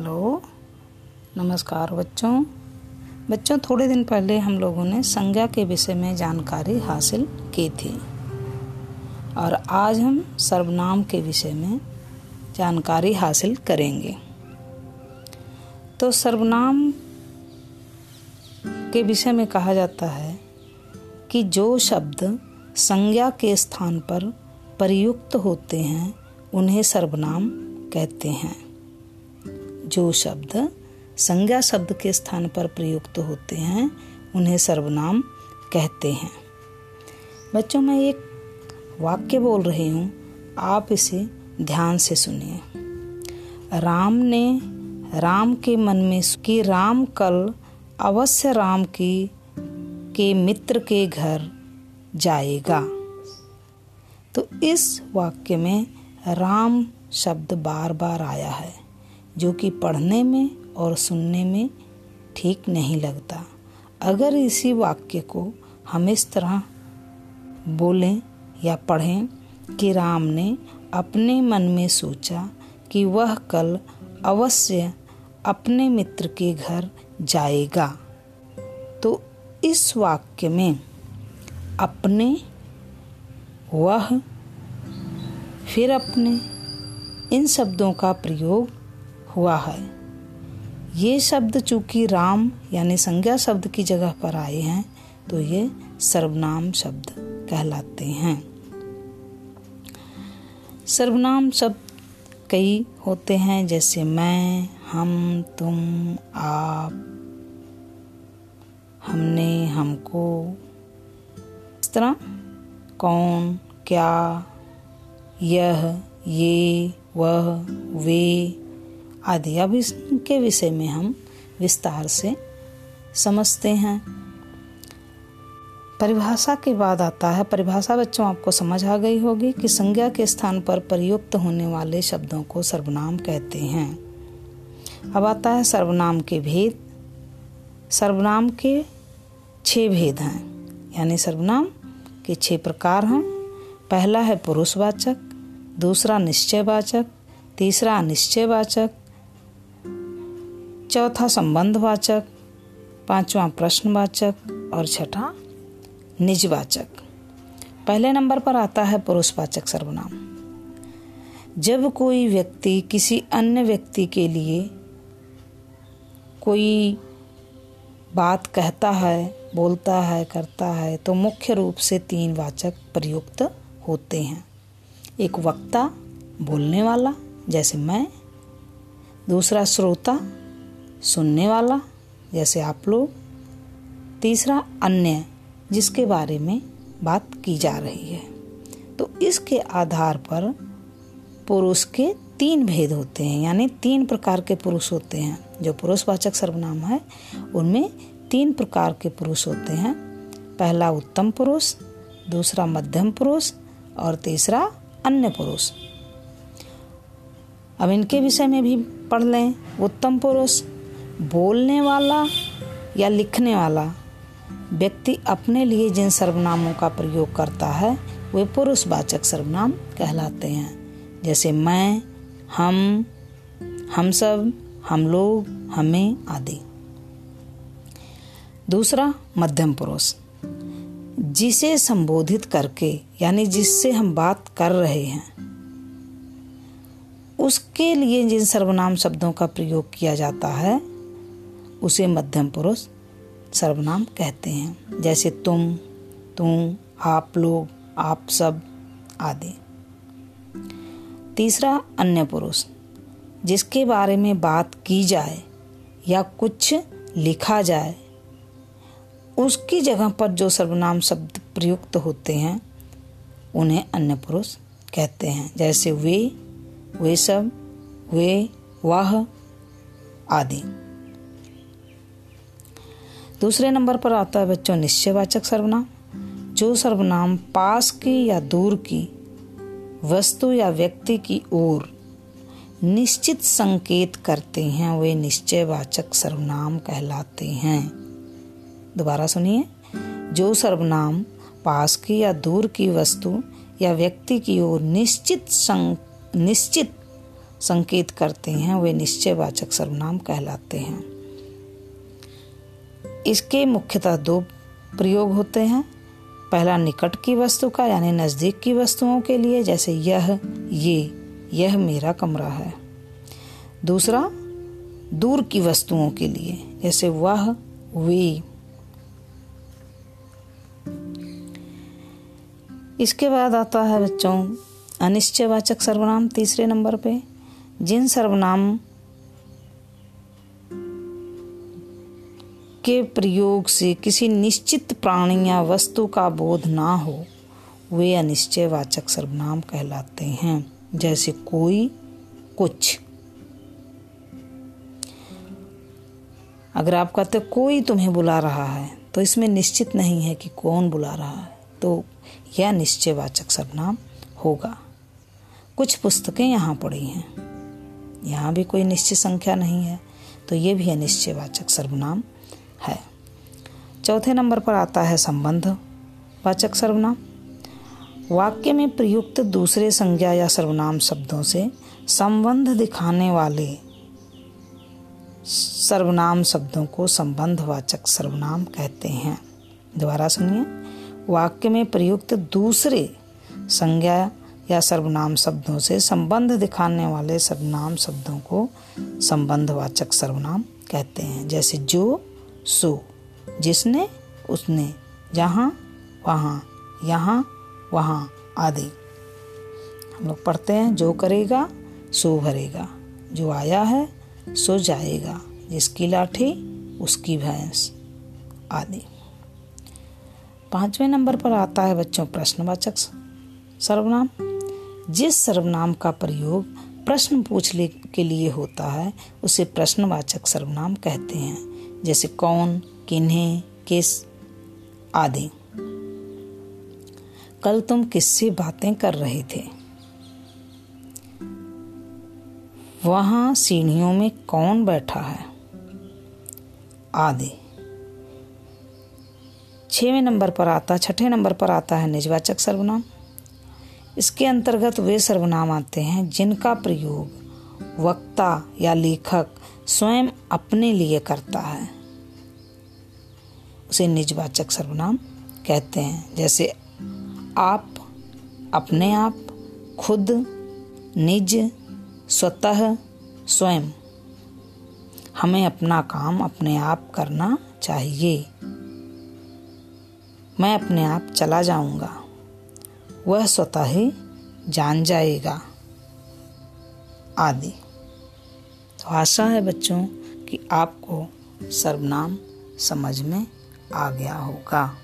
Hello. नमस्कार बच्चों। बच्चों, थोड़े दिन पहले हम लोगों ने संज्ञा के विषय में जानकारी हासिल की थी। और आज हम सर्वनाम के विषय में जानकारी हासिल करेंगे। तो सर्वनाम के विषय में कहा जाता है कि जो शब्द संज्ञा के स्थान पर प्रयुक्त होते हैं, उन्हें सर्वनाम कहते हैं। जो शब्द संज्ञा शब्द के स्थान पर प्रयुक्त होते हैं, उन्हें सर्वनाम कहते हैं। बच्चों, मैं एक वाक्य बोल रही हूँ। आप इसे ध्यान से सुनिए। राम ने राम के मन में कि राम कल अवश्य राम की, के मित्र के घर जाएगा। तो इस वाक्य में राम शब्द बार बार आया है। जो कि पढ़ने में और सुनने में ठीक नहीं लगता। अगर इसी वाक्य को हम इस तरह बोलें या पढ़ें कि राम ने अपने मन में सोचा कि वह कल अवश्य अपने मित्र के घर जाएगा तो इस वाक्य में अपने, वह, फिर अपने इन शब्दों का प्रयोग हुआ है। ये शब्द चूँकि राम यानी संज्ञा शब्द की जगह पर आए हैं तो ये सर्वनाम शब्द कहलाते हैं। सर्वनाम शब्द कई होते हैं, जैसे मैं, हम, तुम, आप, हमने, हमको। इस तरह कौन, क्या, यह, ये, वह, वे आदि। अब इसके विषय में हम विस्तार से समझते हैं। परिभाषा के बाद आता है। परिभाषा बच्चों, आपको समझ आ गई होगी कि संज्ञा के स्थान पर प्रयुक्त होने वाले शब्दों को सर्वनाम कहते हैं। अब आता है सर्वनाम के भेद। सर्वनाम के छह भेद हैं। यानी सर्वनाम के छह प्रकार हैं। पहला है पुरुषवाचक, दूसरा निश्चयवाचक, तीसरा अनिश्चयवाचक चौथा संबंधवाचक, पांचवा प्रश्नवाचक और छठा निजवाचक। पहले नंबर पर आता है पुरुषवाचक सर्वनाम। जब कोई व्यक्ति किसी अन्य व्यक्ति के लिए कोई बात कहता है, बोलता है, करता है तो मुख्य रूप से तीन वाचक प्रयुक्त होते हैं। एक वक्ता, बोलने वाला, जैसे मैं। दूसरा श्रोता सुनने वाला, जैसे आप लोग। तीसरा अन्य, जिसके बारे में बात की जा रही है। तो इसके आधार पर पुरुष के तीन भेद होते हैं, यानी तीन प्रकार के पुरुष होते हैं। जो पुरुषवाचक सर्वनाम है, उनमें तीन प्रकार के पुरुष होते हैं। पहला उत्तम पुरुष, दूसरा मध्यम पुरुष और तीसरा अन्य पुरुष। अब इनके विषय में भी पढ़ लें। उत्तम पुरुष बोलने वाला या लिखने वाला व्यक्ति अपने लिए जिन सर्वनामों का प्रयोग करता है, वे पुरुषवाचक सर्वनाम कहलाते हैं। जैसे मैं, हम हम सब, हम लोग, हमें आदि। दूसरा, मध्यम पुरुष। जिसे संबोधित करके, यानी जिससे हम बात कर रहे हैं, उसके लिए जिन सर्वनाम शब्दों का प्रयोग किया जाता है उसे मध्यम पुरुष सर्वनाम कहते हैं, जैसे तुम तुम आप लोग, आप सब आदि। तीसरा अन्य पुरुष, जिसके बारे में बात की जाए या कुछ लिखा जाए, उसकी जगह पर जो सर्वनाम शब्द प्रयुक्त होते हैं, उन्हें अन्य पुरुष कहते हैं, जैसे वे वे सब, वे, वह आदि। दूसरे नंबर पर आता है बच्चों निश्चयवाचक सर्वनाम। जो सर्वनाम पास की या दूर की वस्तु या व्यक्ति की ओर निश्चित संकेत करते हैं वे निश्चयवाचक सर्वनाम कहलाते हैं। दोबारा सुनिए। जो सर्वनाम पास की या दूर की वस्तु या व्यक्ति की ओर निश्चित सं, निश्चित संकेत करते हैं वे निश्चयवाचक सर्वनाम कहलाते हैं। इसके मुख्यतः दो प्रयोग होते हैं। पहला, निकट की वस्तु का, यानी नज़दीक की वस्तुओं के लिए, जैसे यह, ये, यह मेरा कमरा है। दूसरा, दूर की वस्तुओं के लिए, जैसे वह, वे। इसके बाद आता है बच्चों, अनिश्चयवाचक सर्वनाम, तीसरे नंबर पे। जिन सर्वनाम के प्रयोग से किसी निश्चित प्राणी या वस्तु का बोध ना हो, वे अनिश्चयवाचक सर्वनाम कहलाते हैं, जैसे कोई, कुछ। अगर आप कहते कोई तुम्हें बुला रहा है तो इसमें निश्चित नहीं है कि कौन बुला रहा है तो यह निश्चयवाचक सर्वनाम होगा। कुछ पुस्तकें यहाँ पड़ी हैं। यहाँ भी कोई निश्चित संख्या नहीं है तो ये भी अनिश्चयवाचक सर्वनाम है। चौथे नंबर पर आता है संबंध। वाचक सर्वनाम। वाक्य में प्रयुक्त दूसरे संज्ञा या सर्वनाम शब्दों से संबंध दिखाने वाले सर्वनाम शब्दों को संबंधवाचक सर्वनाम कहते हैं। दोबारा सुनिए। वाक्य में प्रयुक्त दूसरे संज्ञा या सर्वनाम शब्दों से संबंध दिखाने वाले सर्वनाम शब्दों को संबंधवाचक सर्वनाम कहते हैं। जैसे जो सो, जिसने, उसने, जहाँ, वहाँ, यहाँ, वहाँ आदि। हम लोग पढ़ते हैं, जो करेगा, सो भरेगा। जो आया है, सो जाएगा। जिसकी लाठी, उसकी भैंस आदि। पाँचवें नंबर पर आता है बच्चों, प्रश्नवाचक सर्वनाम। जिस सर्वनाम का प्रयोग प्रश्न पूछने के लिए होता है, उसे प्रश्नवाचक सर्वनाम कहते हैं। जैसे कौन, किन्हें, किस आदि। कल तुम किससे बातें कर रहे थे? वहाँ सीढ़ियों में कौन बैठा है? आदि। छवें नंबर पर आता, छठे नंबर पर आता है निजवाचक सर्वनाम। इसके अंतर्गत वे सर्वनाम आते हैं जिनका प्रयोग वक्ता या लेखक स्वयं अपने लिए करता है। उसे निजवाचक सर्वनाम कहते हैं। जैसे आप अपने आप खुद निज स्वतः स्वयं। हमें अपना काम अपने आप करना चाहिए। मैं अपने आप चला जाऊँगा। वह स्वतः ही जान जाएगा। आदि। तो आशा है बच्चों कि आपको सर्वनाम समझ में आ गया होगा।